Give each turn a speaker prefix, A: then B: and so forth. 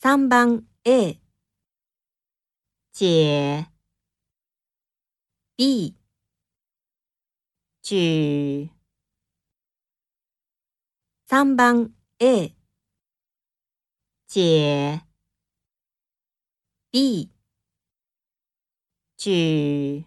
A: 3番 A 解。B 举3番 A 解。B 举